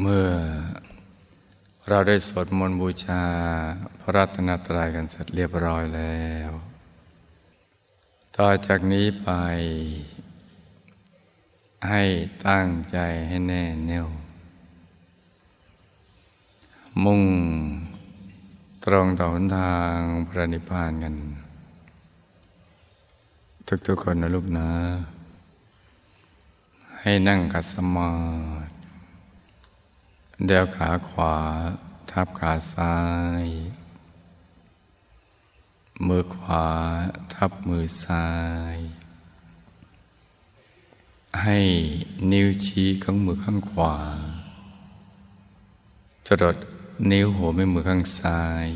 เมื่อเราได้สวดมนต์บูชาพระรัตนตรัยกันเสร็จเรียบร้อยแล้ว ต่อจากนี้ไป ให้ตั้งใจให้แน่แน่ว มุ่งตรงต่อหนทางพระนิพพานกัน ทุกๆคนนะลูกนะ ให้นั่งกัดสมาธ เดียวขาขวา ทับขาซ้าย มือขวา ทับมือซ้าย ให้นิ้วชี้ของมือข้างขวาจรดนิ้วหัวแม่มือข้างซ้าย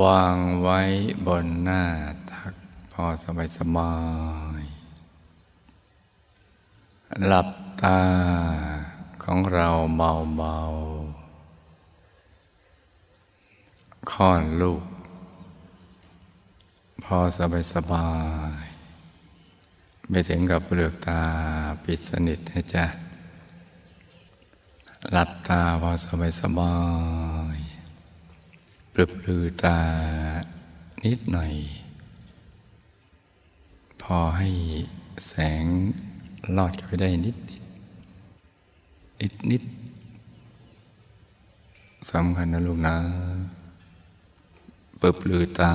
วางไว้บนหน้าตักพอสบายสบาย หลับตา ของเราเบาเบาค่อนลูก พอสบายสบาย ไม่ถึงกับเปลือกตาปิดสนิทนะจ๊ะ หลับตาพอสบายสบายปลืบลือตานิดหน่อย พอให้แสงลอดเข้าไปได้นิดนิด นิดนิดสำคัญนะลูกนะ เปิบลือตา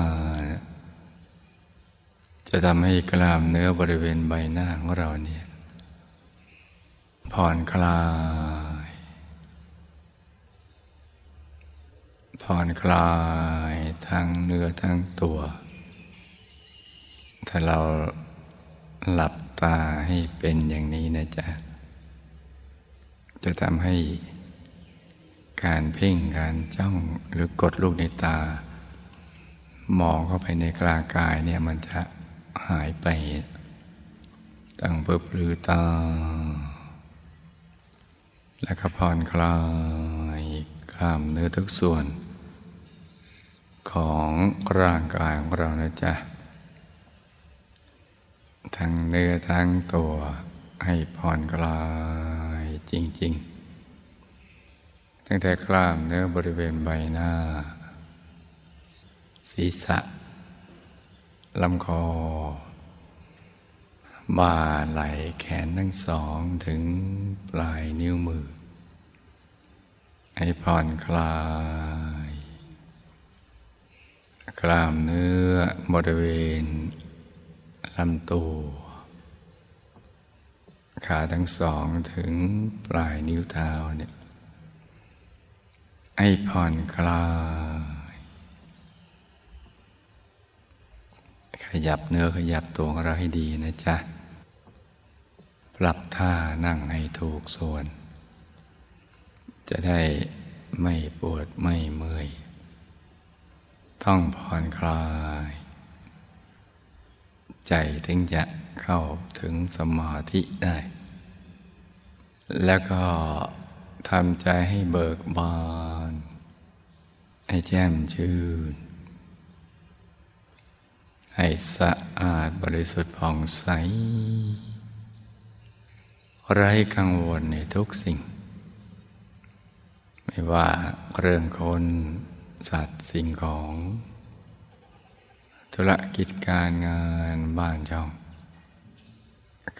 จะทำให้กล้ามเนื้อบริเวณใบหน้าของเราเนี่ย ผ่อนคลาย ผ่อนคลายทั้งเนื้อทั้งตัว ถ้าเราหลับตาให้เป็นอย่างนี้นะจ๊ะ จะทำให้การเพ่งการจ้องหรือกดลูกในตา มองเข้าไปในกลางกายเนี่ยมันจะหายไป ตั้งเปิบลือตา แล้วก็ผ่อนคลายกล้ามเนื้อทุกส่วน ของร่างกายของเรานะจ๊ะทั้งเนื้อทั้งตัวให้ผ่อนคลาย จริง ๆ ตั้งแต่กล้ามเนื้อบริเวณใบหน้า ศีรษะลำคอบ่าไหลแขนทั้งสองถึงปลายนิ้วมือ ให้ผ่อนคลาย กล้ามเนื้อบริเวณลำตัว ขาทั้งสองถึงปลายนิ้วเท้าเนี่ยให้ผ่อนคลาย ขยับเนื้อขยับตัวของเราให้ดีนะจ๊ะ ปรับท่านั่งให้ถูกส่วน จะได้ไม่ปวดไม่เมื่อย ต้องผ่อนคลาย ใจถึงจะเข้าถึงสมาธิได้ แล้วก็ทำใจให้เบิกบาน ให้แจ่มชื่น ให้สะอาดบริสุทธิ์ผ่องใส ไร้กังวลในทุกสิ่ง ไม่ว่าเรื่องคน สัตว์สิ่งของ ธุรกิจการงานบ้านช่อง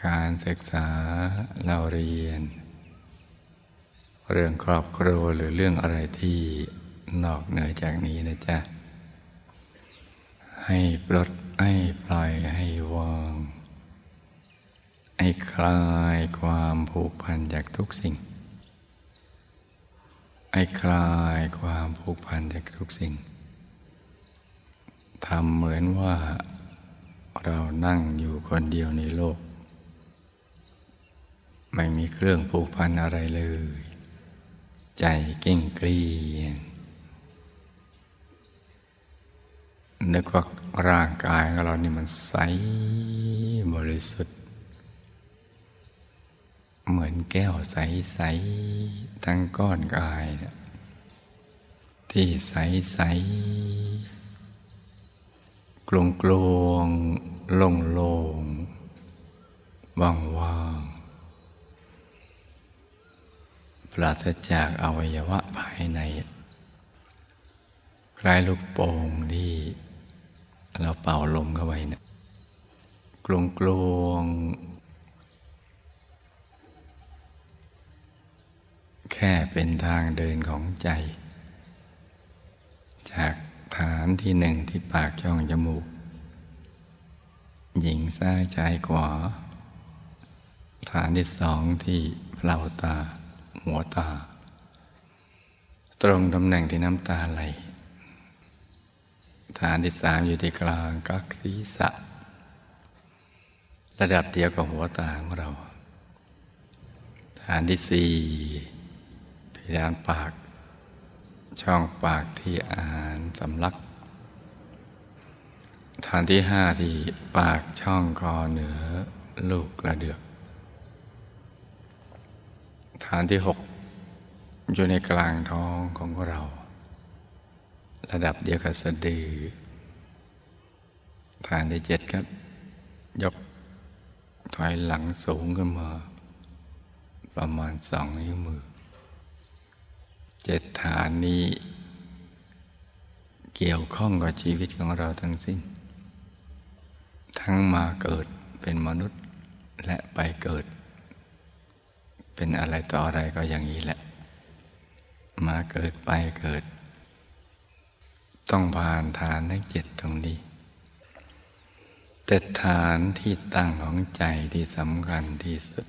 การศึกษาเราเรียน เรื่องครอบครัวหรือเรื่องอะไรที่นอกเหนือจากนี้นะจ๊ะ ให้ปลดให้ปล่อยให้วางให้คลายความผูกพันจากทุกสิ่งให้คลายความผูกพันจากทุกสิ่ง ทำเหมือนว่าเรานั่งอยู่คนเดียวในโลก ไม่มีเครื่องผูกพันอะไรเลย ใจเก่งเกลียงนึกว่าร่างกายของเรานี่มันใสบริสุทธิ์ เหมือนแก้วใสๆทั้งก้อนกายที่ใสๆ กลวงกลวงโล่งโล่งว่างว่างราศจากอวัยวะภายในคล้ายลูกโป่งที่เราเป่าลมเข้าไปเนะี่ยกลวงกลวงแค่เป็นทางเดินของใจ จาก ฐานที่หนึ่งที่ปากช่องจมูก หญิงซ้ายชายขวา ฐานที่สองที่เปล่าตา หัวตา ตรงตำแหน่งที่น้ำตาไหล ฐานที่สามอยู่ที่กลางกักศีรษะ ระดับเดียวกับหัวตาของเรา ฐานที่สี่ยานปาก ช่องปากที่อ่านสำลัก ฐานที่ห้าที่ปากช่องคอเหนือลูกกระเดือก ฐานที่หกอยู่ในกลางท้องของเรา ระดับเดียวกับสะดือ ฐานที่เจ็ดก็ยกถอยหลังสูงขึ้นมา ประมาณสองนิ้วมือ เจ็ดฐานนี้ เกี่ยวข้องกับชีวิตของเราทั้งสิ้น ทั้งมาเกิดเป็นมนุษย์และไปเกิด เป็นอะไรต่ออะไรก็อย่างนี้แหละ มาเกิดไปเกิด ต้องผ่านฐานทั้งเจ็ดตรงนี้แต่ฐานที่ตั้งของใจที่สำคัญที่สุด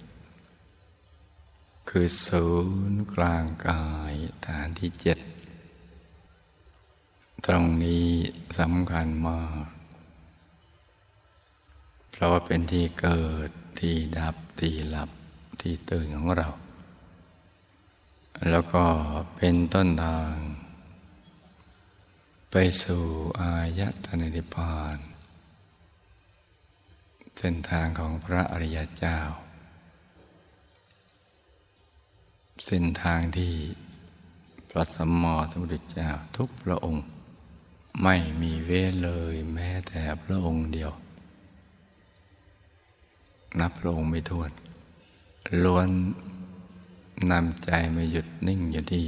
คือศูนย์กลางกายฐานที่เจ็ด ตรงนี้สำคัญมาก เพราะว่าเป็นที่เกิดที่ดับที่หลับที่ตื่นของเรา แล้วก็เป็นต้นทาง ไปสู่อายตนะนิพพานเส้นทางของพระอริยเจ้า เส้นทางที่พระสัมมาสัมพุทธเจ้าทุกพระองค์ ไม่มีเว้นเลยแม้แต่พระองค์เดียว นับพระองค์ไม่ถ้วนล้วนนำใจมาหยุดนิ่งอยู่ที่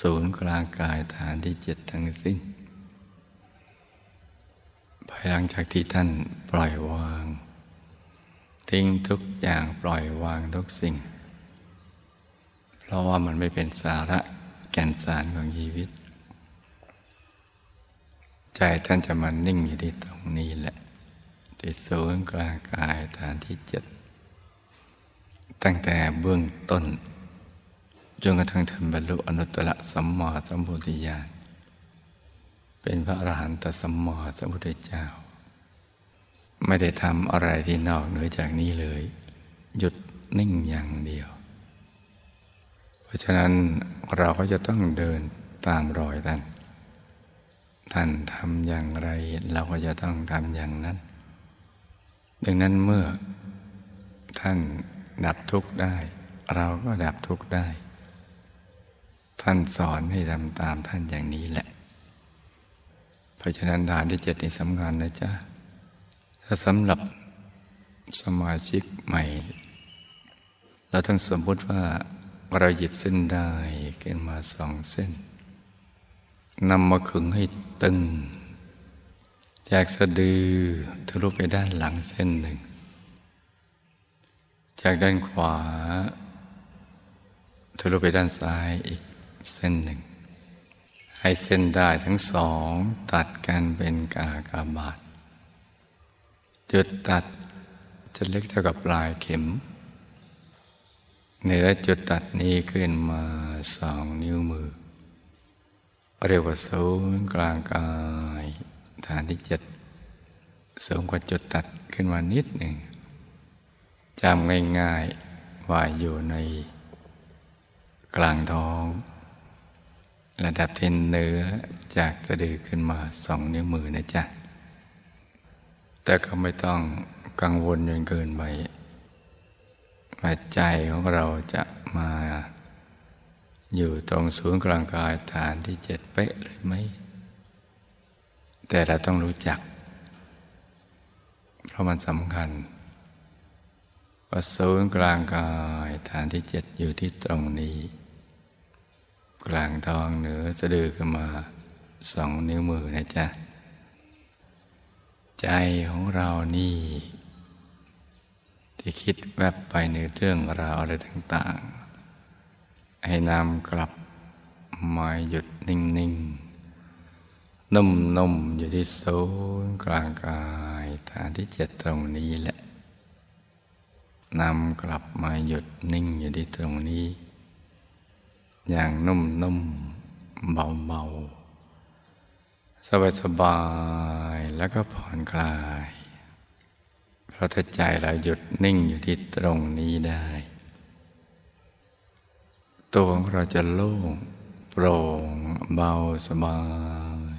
ศูนย์กลางกายฐานที่เจ็ดทั้งสิ้น ภายหลังจากที่ท่านปล่อยวาง ทิ้งทุกอย่างปล่อยวางทุกสิ่ง เพราะว่ามันไม่เป็นสาระแก่นสารของชีวิต ใจท่านจะมานิ่งอยู่ที่ตรงนี้แหละ ที่ศูนย์กลางกายฐานที่เจ็ดตั้งแต่เบื้องต้นจนกระทั่งถึงบรรลุอนุตตรสัมมาสัมพุทธญาณเป็นพระอรหันตสัมมาสัมพุทธเจ้า ไม่ได้ทำอะไรที่นอกเหนือจากนี้เลย หยุดนิ่งอย่างเดียว เพราะฉะนั้นเราก็จะต้องเดินตามรอยท่าน ท่านทำอย่างไร เราก็จะต้องทำอย่างนั้น ดังนั้นเมื่อท่านดับทุกข์ได้ เราก็ดับทุกข์ได้ ท่านสอนให้ทำตามท่านอย่างนี้แหละ เพราะฉะนั้นฐานที่เจ็ดนี่สำคัญนะจ๊ะ ถ้าสำหรับสมาชิกใหม่ เราต้องสมมติว่า เราหยิบเส้นได้ขึ้นมาสองเส้นนำมาขึงให้ตึง จากสะดือทะลุไปด้านหลังเส้นหนึ่ง จากด้านขวาทะลุไปด้านซ้ายอีกเส้นหนึ่ง ให้เส้นได้ทั้งสองตัดกันเป็นกากาบาทจุดตัดจะเล็กเท่ากับปลายเข็ม เหนือจุดตัดนี้ขึ้นมาสองนิ้วมือ เรียกว่าศูนย์กลางกายฐานที่เจ็ดสูงกว่าจุดตัดขึ้นมานิดหนึ่งจำง่ายๆว่าอยู่ในกลางท้อง ระดับเทนเนื้อจากสะดือขึ้นมาสองนิ้วมือนะจ๊ะ แต่ก็ไม่ต้องกังวลจนเกินไป ว่าใจของเราจะมาอยู่ตรงศูนย์กลางกายฐานที่เจ็ดเป๊ะเลยไหม แต่เราต้องรู้จัก เพราะมันสำคัญ ว่าศูนย์กลางกายฐานที่เจ็ดอยู่ที่ตรงนี้ กลางท้องเหนือสะดือขึ้นมาสองนิ้วมือนะจ๊ะ ใจของเรานี่ ที่คิดแวบไปในเรื่องราวอะไรต่าง ๆ ให้นำกลับมาหยุดนิ่ง ๆ นุ่ม ๆ อยู่ที่ศูนย์กลางกายฐานที่เจ็ดตรงนี้แหละนำกลับมาหยุดนิ่งอยู่ที่ตรงนี้ อย่างนุ่มนุ่มเบาเบาสบายสบายแล้วก็ผ่อนคลาย เพราะถ้าใจเราหยุดนิ่งอยู่ที่ตรงนี้ได้ ตัวของเราจะโล่งโปร่งเบาสบาย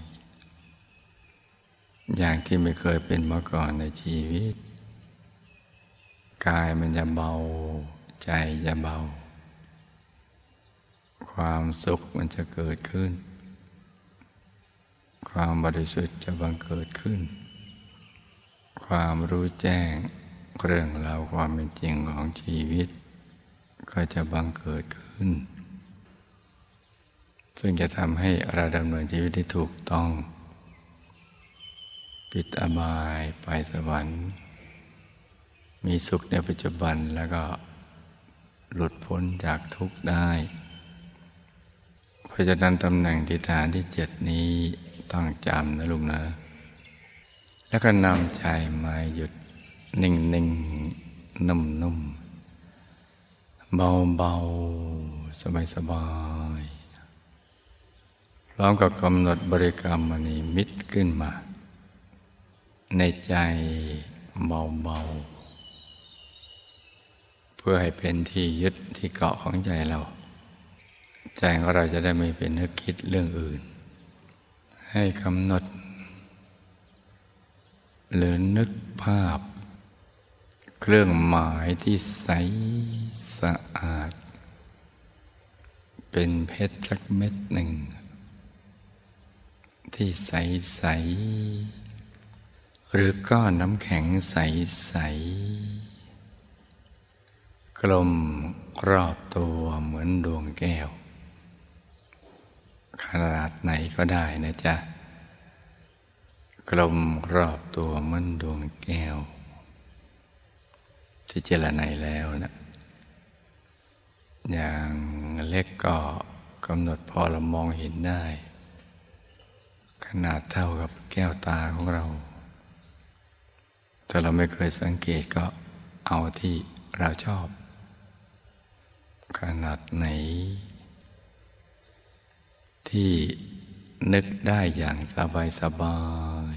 อย่างที่ไม่เคยเป็นมาก่อนในชีวิต กายมันจะเบา ใจจะเบา ความสุขมันจะเกิดขึ้น ความบริสุทธิ์จะบังเกิดขึ้น ความรู้แจ้งเรื่องราวความเป็นจริงของชีวิต ก็จะบังเกิดขึ้น ซึ่งจะทำให้เราดำเนินชีวิตที่ถูกต้อง ปิดอบายไปสวรรค์ มีสุขในปัจจุบันแล้วก็หลุดพ้นจากทุกข์ได้ เพราะฉะนั้นตำแหน่งที่ฐานที่เจ็ดนี้ต้องจำนะลุงนะ แล้วก็นำใจมาหยุดนิ่งนิ่งนุ่มนุ่มเบาเบาสบายสบายพร้อมกับกำหนดบริกรรมมณีมิตรขึ้นมา ในใจเบาเบาเพื่อให้เป็นที่ยึดที่เกาะของใจเรา ใจของเราจะได้ไม่เป็นนึกคิดเรื่องอื่น ให้กำหนด หรือนึกภาพ เครื่องหมายที่ใสสะอาด เป็นเพชรสักเม็ดหนึ่ง ที่ใสใสหรือก้อนน้ำแข็งใสใสกลมรอบตัวเหมือนดวงแก้ว ขนาดไหนก็ได้นะจ๊ะ กลมรอบตัวมือนดวงแก้ว ที่เจรไนแล้วนะอย่างเล็กก็กำหนดพอเรามองเห็นได้ ขนาดเท่ากับแก้วตาของเราถ้าเราไม่เคยสังเกตก็เอาที่เราชอบ ขนาดไหน ที่ นึกได้อย่างสบายสบาย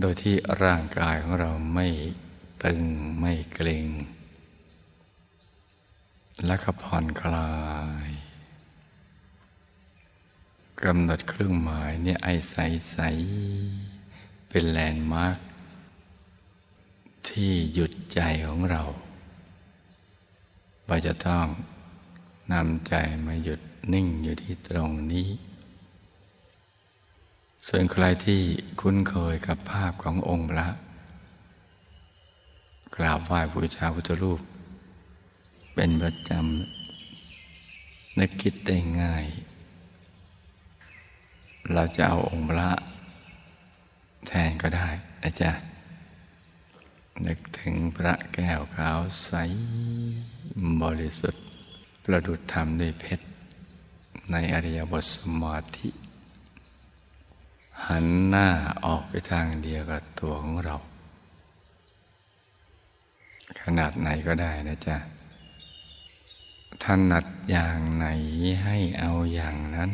โดยที่ร่างกายของเราไม่ตึงไม่เกร็ง และก็ผ่อนคลายกำหนดเครื่องหมายเนี่ยไอใสใสเป็นแลนด์มาร์คที่หยุดใจของเราว่าจะต้องนำใจมาหยุดนิ่งอยู่ที่ตรงนี้ ส่วนใครที่คุ้นเคยกับภาพขององค์พระ กราบไหว้บูชาพุทธรูป เป็นประจำนึกคิดได้ง่าย เราจะเอาองค์พระ แทนก็ได้นะจ๊ะ นึกถึงพระแก้วขาวใส บริสุทธิ์ ประดุจธรรมด้วยเพชร ในอริยบทสมาธิ หันหน้าออกไปทางเดียวกับตัวของเรา ขนาดไหนก็ได้นะจ๊ะถนัดอย่างไหนให้เอาอย่างนั้น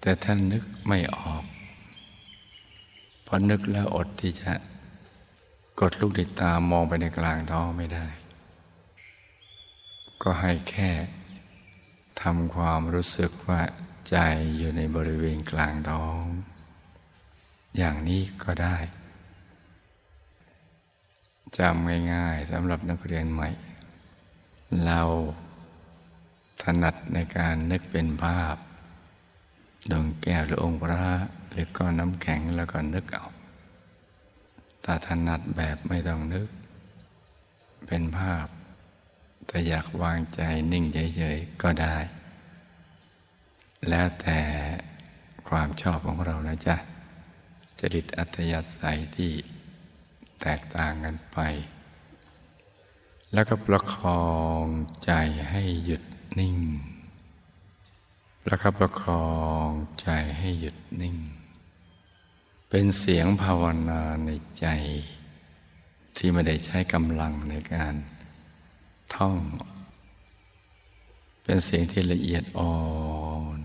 แต่ท่านนึกไม่ออกพอนึกแล้วอดที่จะ กดลูกติดตามองไปในกลางท้องไม่ได้ ก็ให้แค่ทำความรู้สึกว่า ใจอยู่ในบริเวณกลางท้อง อย่างนี้ก็ได้จำง่ายๆสำหรับนักเรียนใหม่ เราถนัดในการนึกเป็นภาพดวงแก้วหรือองค์พระหรือก้อนน้ำแข็งแล้วก็นึกเอาถ้าถนัดแบบไม่ต้องนึก เป็นภาพ แต่อยากวางใจนิ่งเฉยๆก็ได้ แล้วแต่ความชอบของเรานะจ๊ะจริตอัตยาศัยที่แตกต่างกันไป แล้วก็ประคองใจให้หยุดนิ่ง แล้วก็ประคองใจให้หยุดนิ่ง เป็นเสียงภาวนาในใจ ที่ไม่ได้ใช้กำลังในการท่อง เป็นเสียงที่ละเอียดอ่อน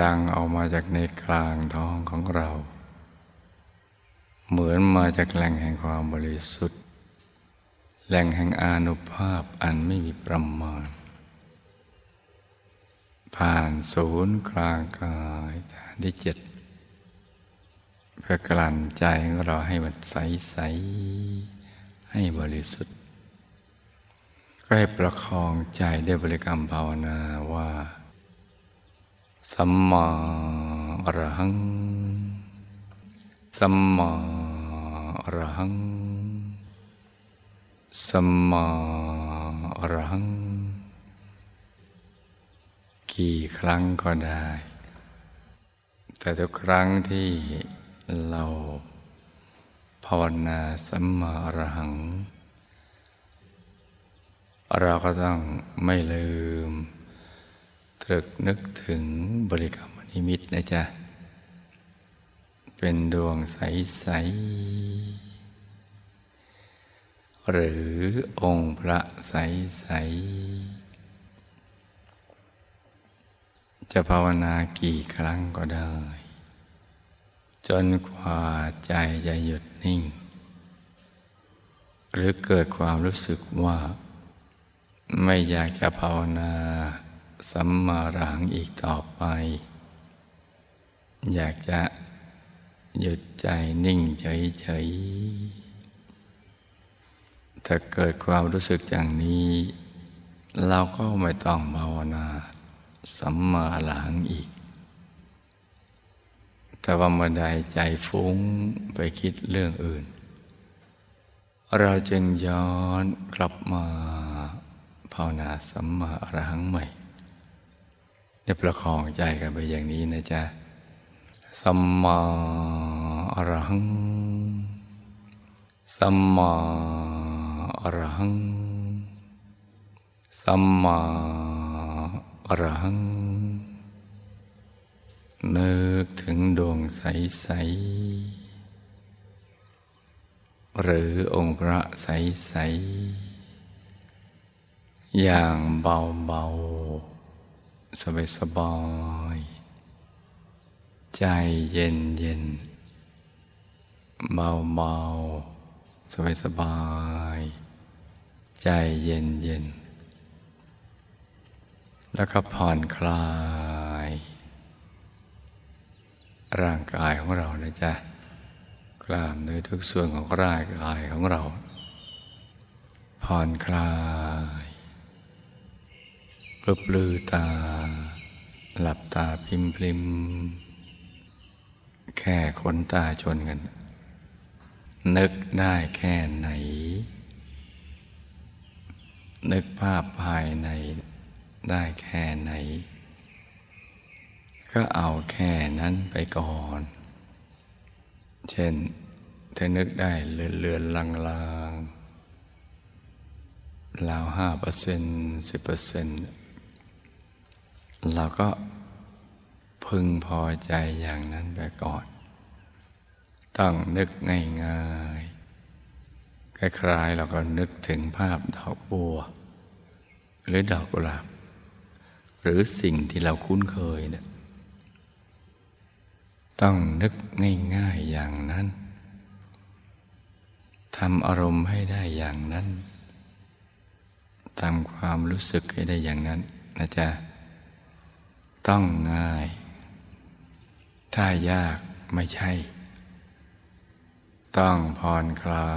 ดังออกมาจากในกลางท้องของเรา เหมือนมาจากแหล่งแห่งความบริสุทธิ์ แหล่งแห่งอานุภาพอันไม่มีประมาณ ผ่านศูนย์กลางกายฐานที่เจ็ดเพื่อกลั่นใจของเราให้มันใสใสให้บริสุทธิ์ ก็ให้ประคองใจด้วยบริกรรมภาวนาว่า สัมมาอรหัง สัมมาอรหัง สัมมาอรหัง กี่ครั้งก็ได้ แต่ทุกครั้งที่เราภาวนาสัมมาอรหัง เราก็ต้องไม่ลืม ตรึกนึกถึงบริกรรมนิมิตนะจ๊ะ เป็นดวงใส ๆ หรือองค์พระใส ๆ จะภาวนากี่ครั้งก็ได้ จนกว่าใจจะหยุดนิ่ง หรือเกิดความรู้สึกว่าไม่อยากจะภาวนา สัมมารังอีกต่อไป อยากจะหยุดใจนิ่งเฉยๆ ถ้าเกิดความรู้สึกอย่างนี้ เราก็ไม่ต้องภาวนาสัมมาหลังอีก แต่ว่าเมื่อใดใจฟุ้งไปคิดเรื่องอื่น เราจึงย้อนกลับมาภาวนาสัมมาอรหังใหม่ จะประคองใจกันไปอย่างนี้นะจ๊ะสัมมาอรหัง สัมมาอรหัง สัมมาอรหัง นึกถึงดวงใส ๆ หรือองค์พระใส ๆ อย่างเบา ๆ สบายสบาย ใจเย็นเย็นเบาเบาสบายสบาย ใจเย็นเย็น แล้วก็ผ่อนคลาย ร่างกายของเรานะจ๊ะ กล้ามเนื้อทุกส่วนของร่างกายของเรา ผ่อนคลาย ปลืบลือตา หลับตาพิมพิม แค่ขนตาชนกัน นึกได้แค่ไหน นึกภาพภายในได้แค่ไหน ก็เอาแค่นั้นไปก่อน เช่นถ้านึกได้เลือนเลือนลางลางราวห้าเปอร์เซ็นต์สิบเปอร์เซ็นต์ เราก็พึงพอใจอย่างนั้นไปก่อน ต้องนึกง่ายๆคล้ายๆเราก็นึกถึงภาพดอกบัว หรือดอกกุหลาบ หรือสิ่งที่เราคุ้นเคยเนะี่ยต้องนึกง่ายๆอย่างนั้นทำอารมณ์ให้ได้อย่างนั้นทำความรู้สึกให้ได้อย่างนั้นนะจ๊ะ ต้องง่าย ถ้ายากไม่ใช่ ต้องผ่อนคลา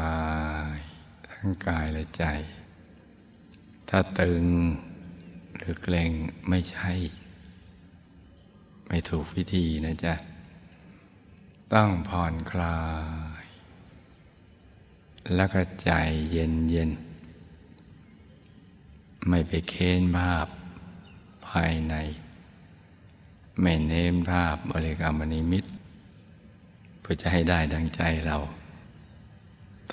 ย ทั้งกายและใจ ถ้าตึงหรือเกร็งไม่ใช่ ไม่ถูกวิธีนะจ๊ะ ต้องผ่อนคลาย แล้วก็ใจเย็นเย็นไม่ไปเค้นภาพภายใน ไม่เน้นภาพบริกรรมนิมิตเพื่อจะให้ได้ดังใจเรา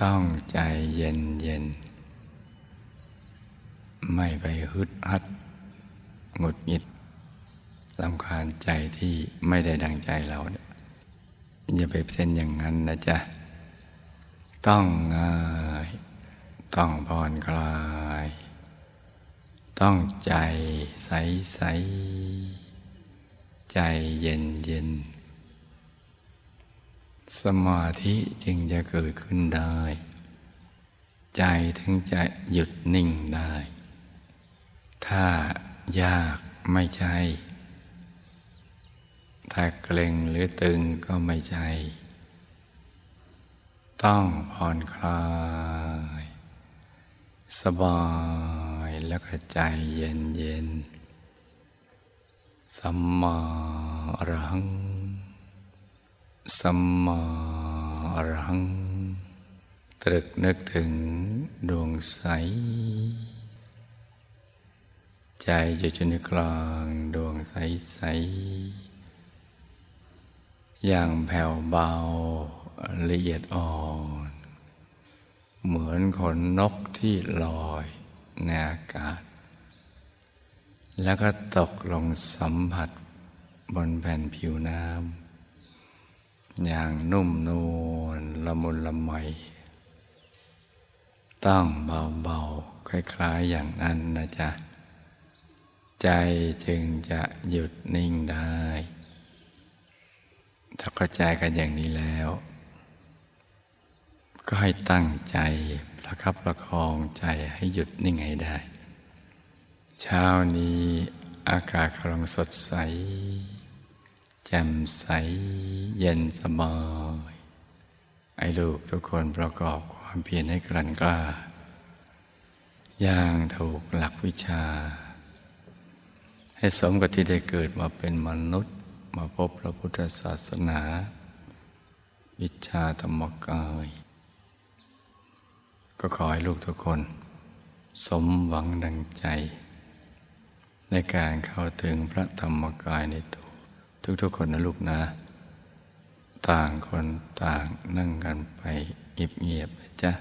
ต้องใจเย็นเย็น ไม่ไปฮึดฮัดหงุดหงิดลำคาญใจที่ไม่ได้ดังใจเราเนี่ยอย่าไปเส้นอย่างนั้นนะจ๊ะ ต้องง่ายต้องผ่อนคลาย ต้องใจใสใส ใจเย็นเย็น สมาธิจึงจะเกิดขึ้นได้ ใจถึงจะหยุดนิ่งได้ ถ้ายากไม่ใช่ ถ้าเกร็งหรือตึงก็ไม่ใช่ ต้องผ่อนคลาย สบายแล้วก็ใจเย็นเย็น สัมมาอรหัง สัมมาอรหัง ตรึกนึกถึงดวงใส ใจจะอยู่ในกลางดวงใสใส อย่างแผ่วเบาละเอียดอ่อน เหมือนขนนกที่ลอยในอากาศ แล้วก็ตกลงสัมผัสบนแผ่นผิวน้ำอย่างนุ่มนวลละมุนละไมต้องเบาๆคล้ายๆอย่างนั้นนะจ๊ะ ใจจึงจะหยุดนิ่งได้ ถ้าเข้าใจกันอย่างนี้แล้ว ก็ให้ตั้งใจประคับประคองใจให้หยุดนิ่งให้ได้ เช้านี้อากาศกำลังสดใส แจ่มใสเย็นสบาย ไอ้ลูกทุกคนประกอบความเพียรให้กลั่นกล้า อย่างถูกหลักวิชา ให้สมกับที่ได้เกิดมาเป็นมนุษย์ มาพบพระพุทธศาสนา วิชาธรรมกาย ก็ขอให้ลูกทุกคน สมหวังดังใจ ในการเข้าถึงพระธรรมกายในตัวทุกๆคนนะลูกนะ ต่างคนต่างนั่งกันไปเงียบๆนะจ๊ะ